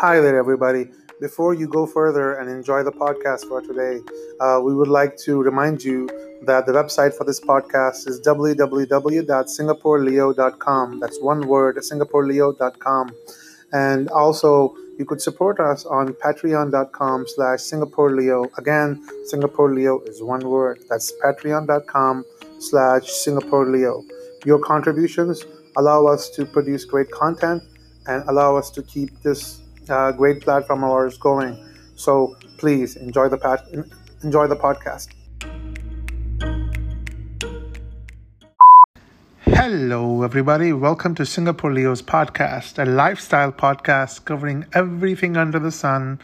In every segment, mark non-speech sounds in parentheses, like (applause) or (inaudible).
Hi there, everybody. Before you go further and enjoy the podcast for today, uh, we would like to remind you that the website for this podcast is www.singaporeleo.com. That's one word, singaporeleo.com. And also, you could support us on patreon.com slash singaporeleo. Again, Singaporeleo is one word. That's patreon.com slash singaporeleo. Your contributions allow us to produce great content and allow us to keep this uh, great platform of ours going. So please enjoy the pat- enjoy the podcast. Hello, everybody. Welcome to Singapore Leo's podcast, a lifestyle podcast covering everything under the sun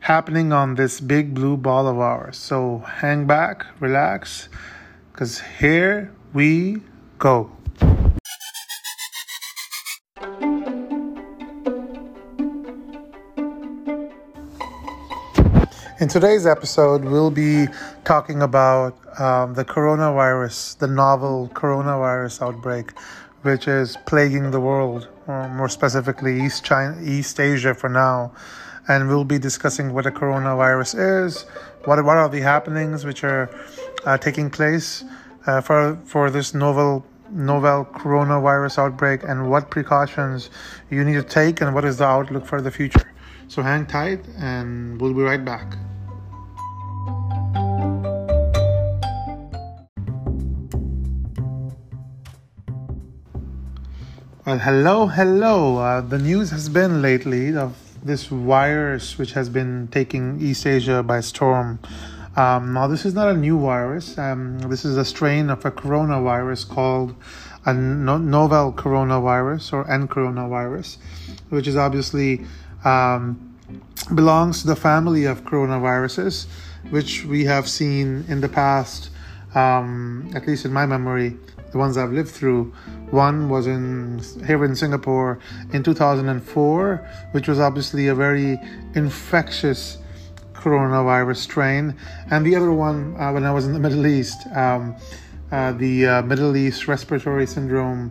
happening on this big blue ball of ours. So hang back, relax, because here we go. In today's episode, we'll be talking about um, the coronavirus, the novel coronavirus outbreak, which is plaguing the world, or more specifically East China, East Asia for now. And we'll be discussing what a coronavirus is, what what are the happenings which are uh, taking place uh, for for this novel novel coronavirus outbreak, and what precautions you need to take, and what is the outlook for the future. So hang tight, and we'll be right back. Well, hello, hello. Uh, the news has been lately of this virus which has been taking East Asia by storm. Um, now, this is not a new virus. Um, this is a strain of a coronavirus called a no- novel coronavirus or N coronavirus, which is obviously um, belongs to the family of coronaviruses, which we have seen in the past, um, at least in my memory, the ones I've lived through. One was in here in Singapore in 2004, which was obviously a very infectious coronavirus strain, and the other one uh, when I was in the Middle East, um, uh, the uh, Middle East respiratory syndrome,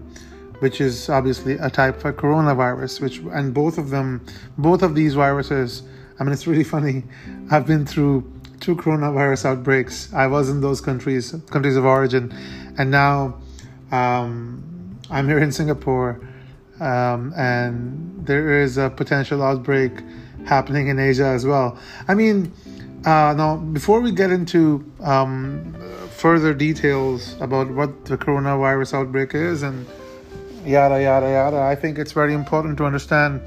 which is obviously a type of coronavirus. Which and both of them, both of these viruses. I mean, it's really funny. I've been through two coronavirus outbreaks. I was in those countries, countries of origin, and now um, I'm here in Singapore, um, and there is a potential outbreak happening in Asia as well. I mean, uh, now before we get into um, further details about what the coronavirus outbreak is and yada yada yada, I think it's very important to understand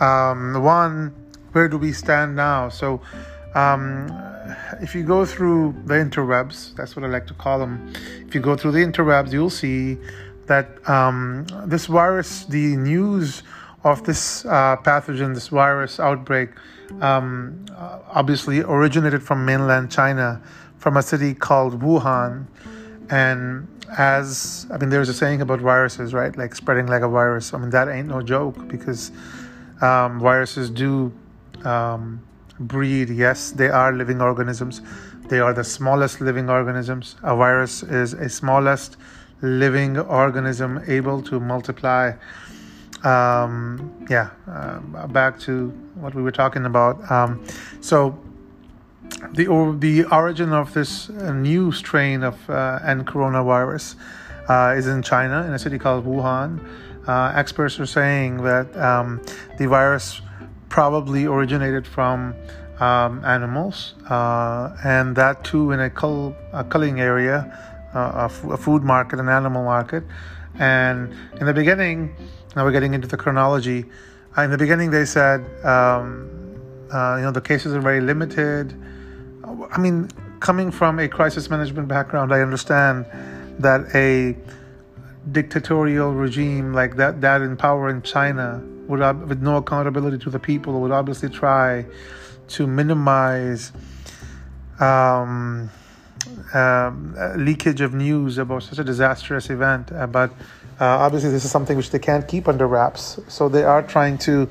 um, one, where do we stand now? So. Um, if you go through the interwebs, that's what I like to call them. If you go through the interwebs, you'll see that um, this virus, the news of this uh, pathogen, this virus outbreak, um, obviously originated from mainland China, from a city called Wuhan. And as I mean, there's a saying about viruses, right? Like spreading like a virus. I mean, that ain't no joke because um, viruses do um, breed, yes, they are living organisms. They are the smallest living organisms. A virus is a smallest living organism able to multiply. Um, yeah, uh, back to what we were talking about. Um, so, the or, the origin of this uh, new strain of uh, N coronavirus uh, is in China, in a city called Wuhan. Uh, experts are saying that um, the virus probably originated from um, animals, uh, and that too in a, cull, a culling area, uh, a, f- a food market, an animal market. And in the beginning, now we're getting into the chronology. Uh, in the beginning, they said, um, uh, you know, the cases are very limited. I mean, coming from a crisis management background, I understand that a dictatorial regime like that that in power in China would with no accountability to the people would obviously try to minimize um, um, leakage of news about such a disastrous event. Uh, but uh, obviously, this is something which they can't keep under wraps. So they are trying to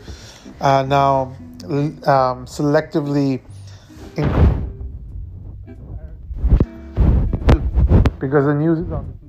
uh, now um, selectively. because the news is on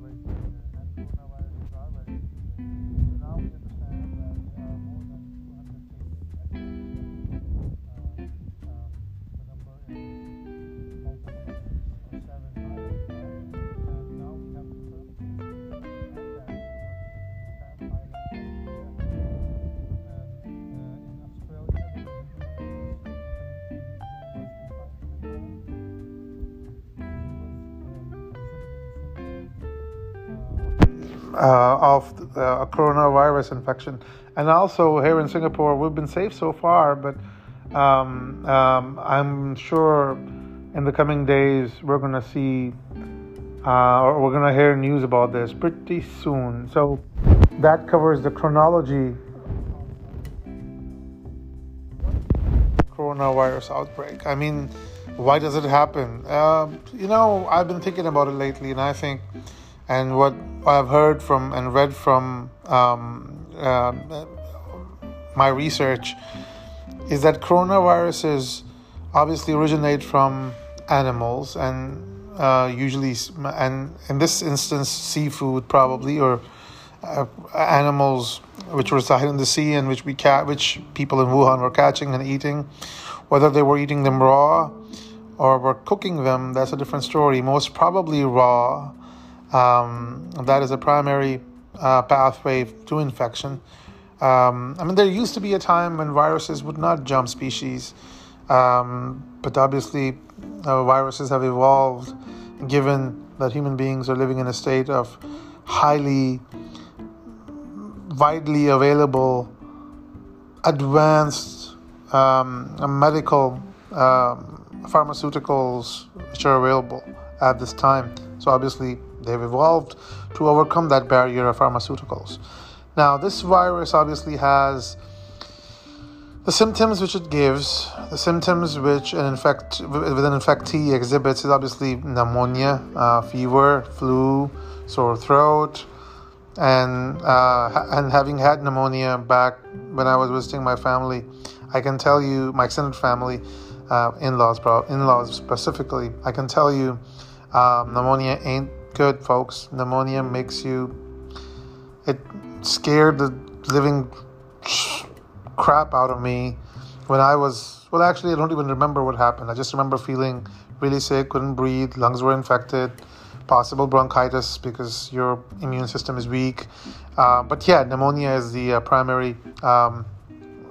coronavirus infection. And also here in Singapore, we've been safe so far, but um, um, I'm sure in the coming days we're going to see uh, or we're going to hear news about this pretty soon. So that covers the chronology coronavirus outbreak. I mean, why does it happen? Uh, you know, I've been thinking about it lately, and I think, and what I've heard from and read from um, uh, my research is that coronaviruses obviously originate from animals and uh, usually, and in this instance, seafood probably, or uh, animals which reside in the sea and which we ca- which people in Wuhan were catching and eating. Whether they were eating them raw or were cooking them, that's a different story. Most probably raw. Um, that is a primary uh, pathway to infection. Um, I mean, there used to be a time when viruses would not jump species, um, but obviously, uh, viruses have evolved given that human beings are living in a state of highly, widely available, advanced um, medical um, pharmaceuticals which are available at this time. So, obviously, they've evolved to overcome that barrier of pharmaceuticals. Now, this virus obviously has the symptoms which it gives, the symptoms which an infect with an infectee exhibits is obviously pneumonia, uh, fever, flu, sore throat, and uh, and having had pneumonia back when I was visiting my family, I can tell you my extended family, uh, in-laws, in-laws specifically, I can tell you, um, pneumonia ain't good, folks. Pneumonia makes you it scared the living crap out of me when I was, well, actually, I don't even remember what happened. I just remember feeling really sick, couldn't breathe, lungs were infected, possible bronchitis because your immune system is weak. Uh, but yeah, pneumonia is the uh, primary. Um,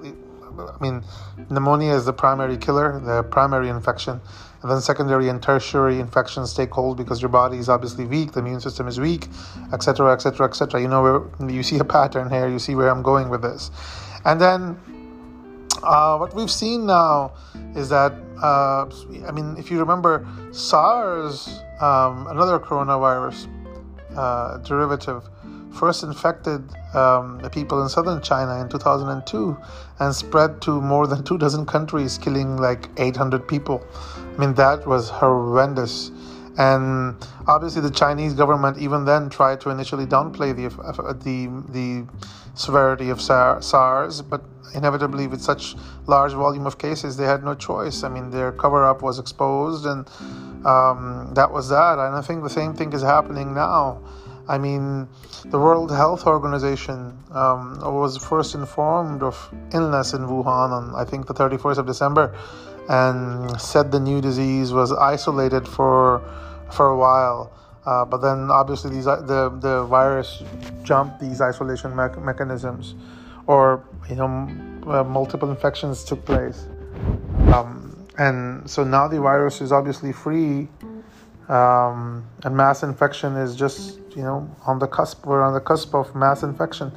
I mean, pneumonia is the primary killer, the primary infection. And then secondary and tertiary infections take hold because your body is obviously weak, the immune system is weak, etc., etc., etc. You know, where you see a pattern here, you see where I'm going with this. And then uh, what we've seen now is that, uh, I mean, if you remember, SARS, um, another coronavirus uh, derivative, first infected um, the people in southern China in 2002 and spread to more than two dozen countries, killing like 800 people. I mean, that was horrendous. And obviously, the Chinese government even then tried to initially downplay the the the severity of SARS, but inevitably, with such large volume of cases, they had no choice. I mean, their cover up was exposed, and um, that was that. And I think the same thing is happening now. I mean, the World Health Organization um, was first informed of illness in Wuhan on, I think, the 31st of December, and said the new disease was isolated for for a while. Uh, but then obviously these uh, the the virus jumped these isolation me- mechanisms, or you know uh, multiple infections took place, um, and so now the virus is obviously free, um, and mass infection is just you know on the cusp. We're on the cusp of mass infection.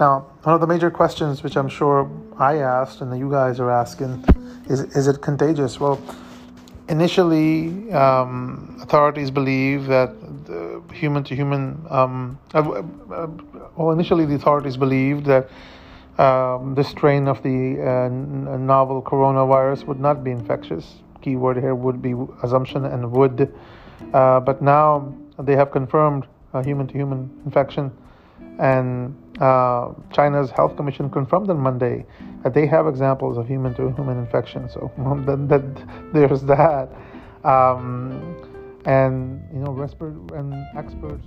Now, one of the major questions which I'm sure I asked and you guys are asking is: Is it contagious? Well initially, um, authorities believe that human to human. Um, uh, uh, well, initially, the authorities believed that um, the strain of the uh, novel coronavirus would not be infectious. Keyword here would be assumption and would. Uh, but now they have confirmed human to human infection. And uh, China's health commission confirmed on Monday that they have examples of human to human infection. So (laughs) that, that, there's that. Um, and you know, respir- and experts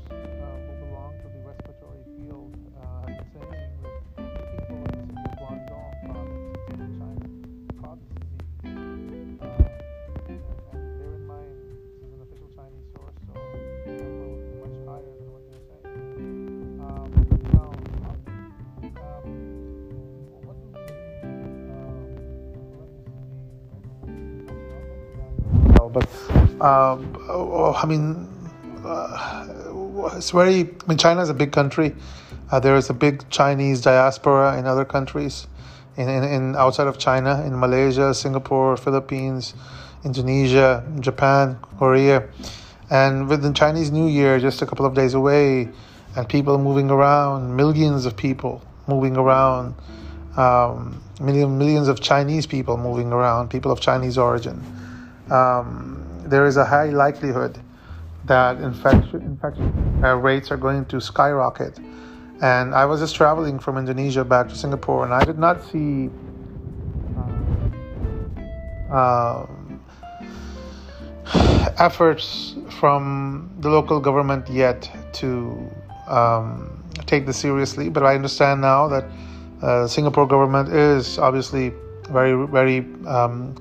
um, oh, I mean, uh, it's very. I mean, China is a big country. Uh, there is a big Chinese diaspora in other countries, in, in, in outside of China, in Malaysia, Singapore, Philippines, Indonesia, Japan, Korea, and with the Chinese New Year just a couple of days away, and people moving around, millions of people moving around, um, million, millions of Chinese people moving around, people of Chinese origin. Um, there is a high likelihood that infection, infection uh, rates are going to skyrocket. And I was just traveling from Indonesia back to Singapore, and I did not see uh, efforts from the local government yet to um, take this seriously. But I understand now that uh, Singapore government is obviously very, very um,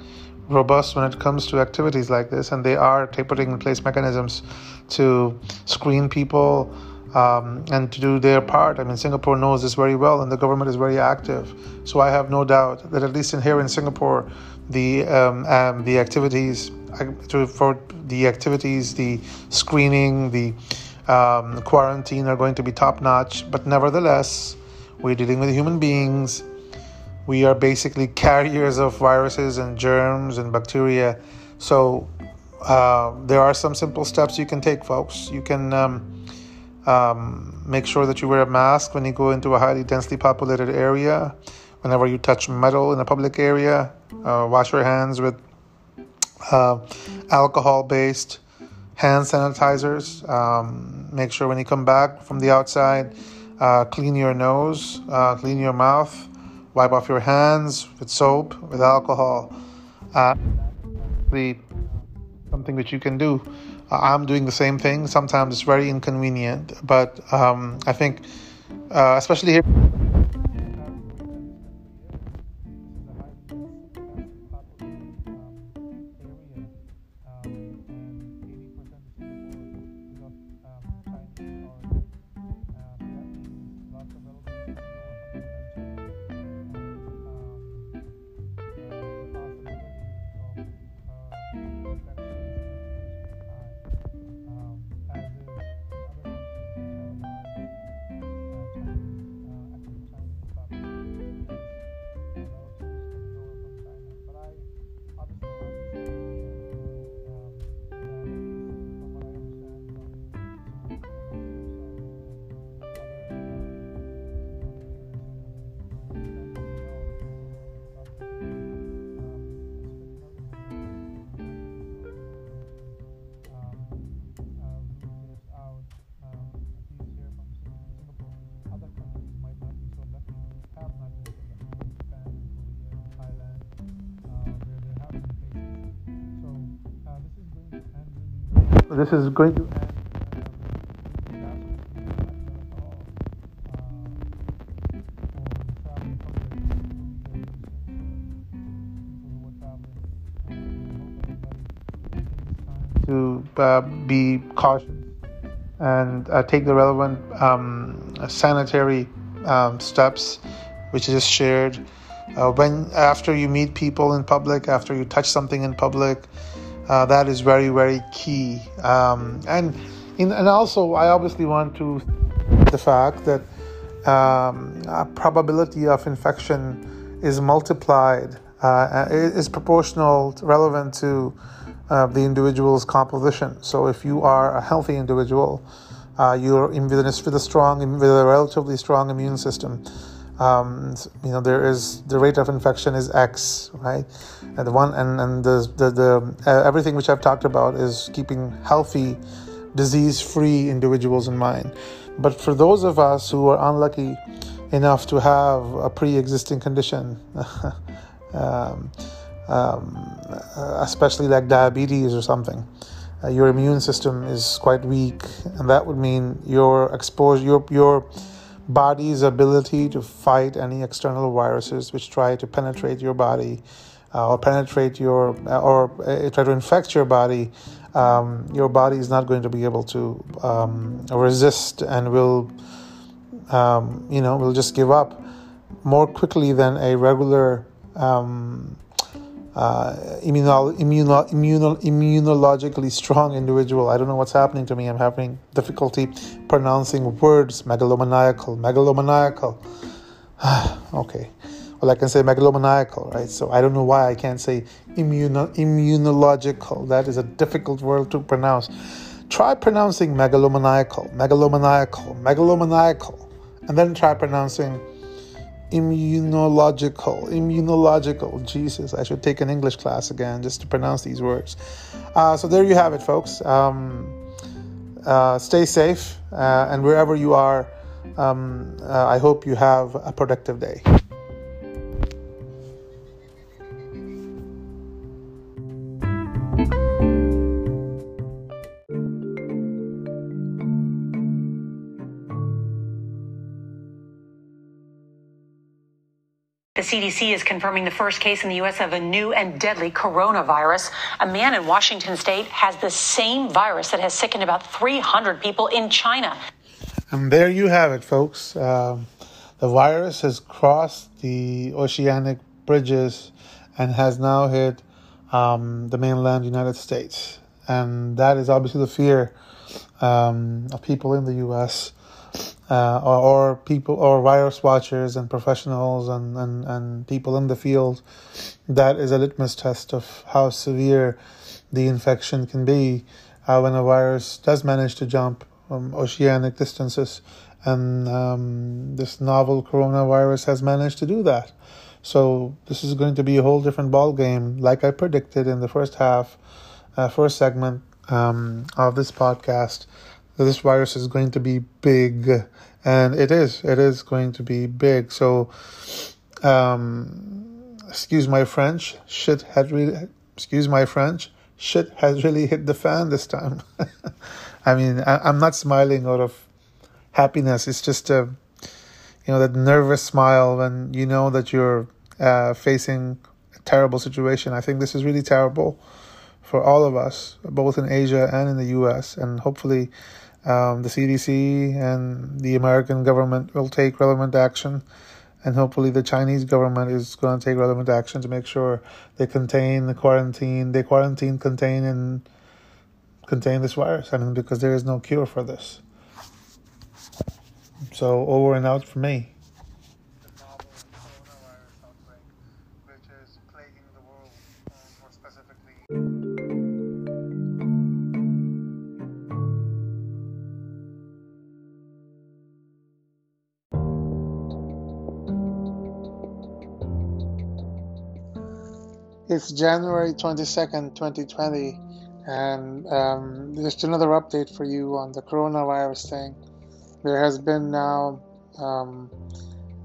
robust when it comes to activities like this, and they are putting in place mechanisms to screen people um, and to do their part. I mean, Singapore knows this very well, and the government is very active. So I have no doubt that at least in here in Singapore, the um, um, the activities uh, for the activities, the screening, the um, quarantine are going to be top notch. But nevertheless, we're dealing with human beings we are basically carriers of viruses and germs and bacteria. So uh, there are some simple steps you can take, folks. You can um, um, make sure that you wear a mask when you go into a highly densely populated area. Whenever you touch metal in a public area, uh, wash your hands with uh, alcohol-based hand sanitizers. Um, make sure when you come back from the outside, uh, clean your nose, uh, clean your mouth wipe off your hands with soap, with alcohol. Uh, the something that you can do. Uh, I'm doing the same thing. Sometimes it's very inconvenient, but um, I think, uh, especially here. This is going to end. To uh, be cautious and uh, take the relevant um, sanitary um, steps, which is shared. Uh, when after you meet people in public, after you touch something in public, uh, that is very, very key. Um, and in, and also, I obviously want to the fact that um, probability of infection is multiplied, uh, is proportional, relevant to uh, the individual's composition. So if you are a healthy individual, you're with a strong, with a relatively strong immune system um, you know there is the rate of infection is X, right? And the one and and the the, the uh, everything which I've talked about is keeping healthy, disease-free individuals in mind. But for those of us who are unlucky enough to have a pre-existing condition, (laughs) um, um, especially like diabetes or something, uh, your immune system is quite weak, and that would mean your exposure, your your body's ability to fight any external viruses which try to penetrate your body uh, or penetrate your uh, or uh, try to infect your body um, your body is not going to be able to um, resist and will um, you know will just give up more quickly than a regular um, uh, immuno, immuno, immuno, immunologically strong individual. I don't know what's happening to me. I'm having difficulty pronouncing words. Megalomaniacal, megalomaniacal. (sighs) okay. Well, I can say megalomaniacal, right? So I don't know why I can't say immuno, immunological. That is a difficult word to pronounce. Try pronouncing megalomaniacal, megalomaniacal, megalomaniacal, and then try pronouncing immunological, immunological. Jesus, I should take an English class again just to pronounce these words. Uh, so there you have it, folks. Um, uh, stay safe, uh, and wherever you are, um, uh, I hope you have a productive day. CDC is confirming the first case in the U.S. of a new and deadly coronavirus. A man in Washington state has the same virus that has sickened about 300 people in China. And there you have it, folks. Um, the virus has crossed the oceanic bridges and has now hit um, the mainland United States. And that is obviously the fear um, of people in the U.S uh, or, or, people or virus watchers and professionals and, and, and people in the field, that is a litmus test of how severe the infection can be uh, when a virus does manage to jump um, oceanic distances. And um, this novel coronavirus has managed to do that. So this is going to be a whole different ball game, like I predicted in the first half, uh, first segment um, of this podcast this virus is going to be big, and it is. It is going to be big. So, um, excuse my French. Shit had really. Excuse my French. Shit has really hit the fan this time. (laughs) I mean, I, am not smiling out of happiness. It's just a, you know, that nervous smile when you know that you're uh, facing a terrible situation. I think this is really terrible for all of us, both in Asia and in the U.S. And hopefully, um, the CDC and the American government will take relevant action, and hopefully the Chinese government is going to take relevant action to make sure they contain the quarantine, they quarantine, contain, and contain this virus. I mean, because there is no cure for this. So over and out for me. It's January 22nd, 2020, and um, just another update for you on the coronavirus thing. There has been now um,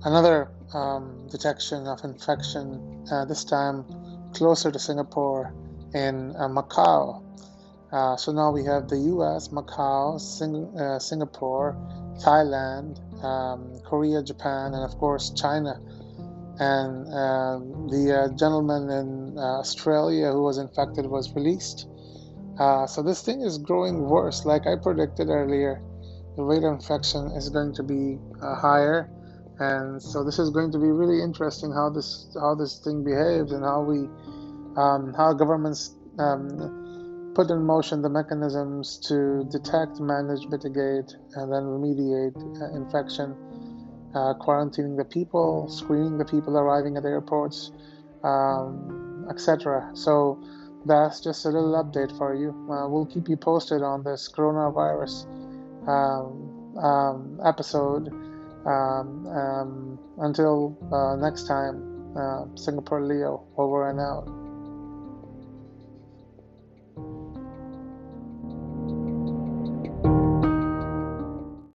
another um, detection of infection, uh, this time closer to Singapore in uh, Macau. Uh, so now we have the US, Macau, Sing- uh, Singapore, Thailand, um, Korea, Japan, and of course China and um, the uh, gentleman in uh, Australia who was infected was released. Uh, so this thing is growing worse. Like I predicted earlier, the rate of infection is going to be higher, and so this is going to be really interesting how this how this thing behaves and how we um, how governments um, put in motion the mechanisms to detect, manage, mitigate, and then remediate uh, infection uh, quarantining the people, screening the people arriving at airports, um, etc. So that's just a little update for you. Uh, we'll keep you posted on this coronavirus um, um, episode. Um, um, until uh, next time, uh, Singapore Leo, over and out.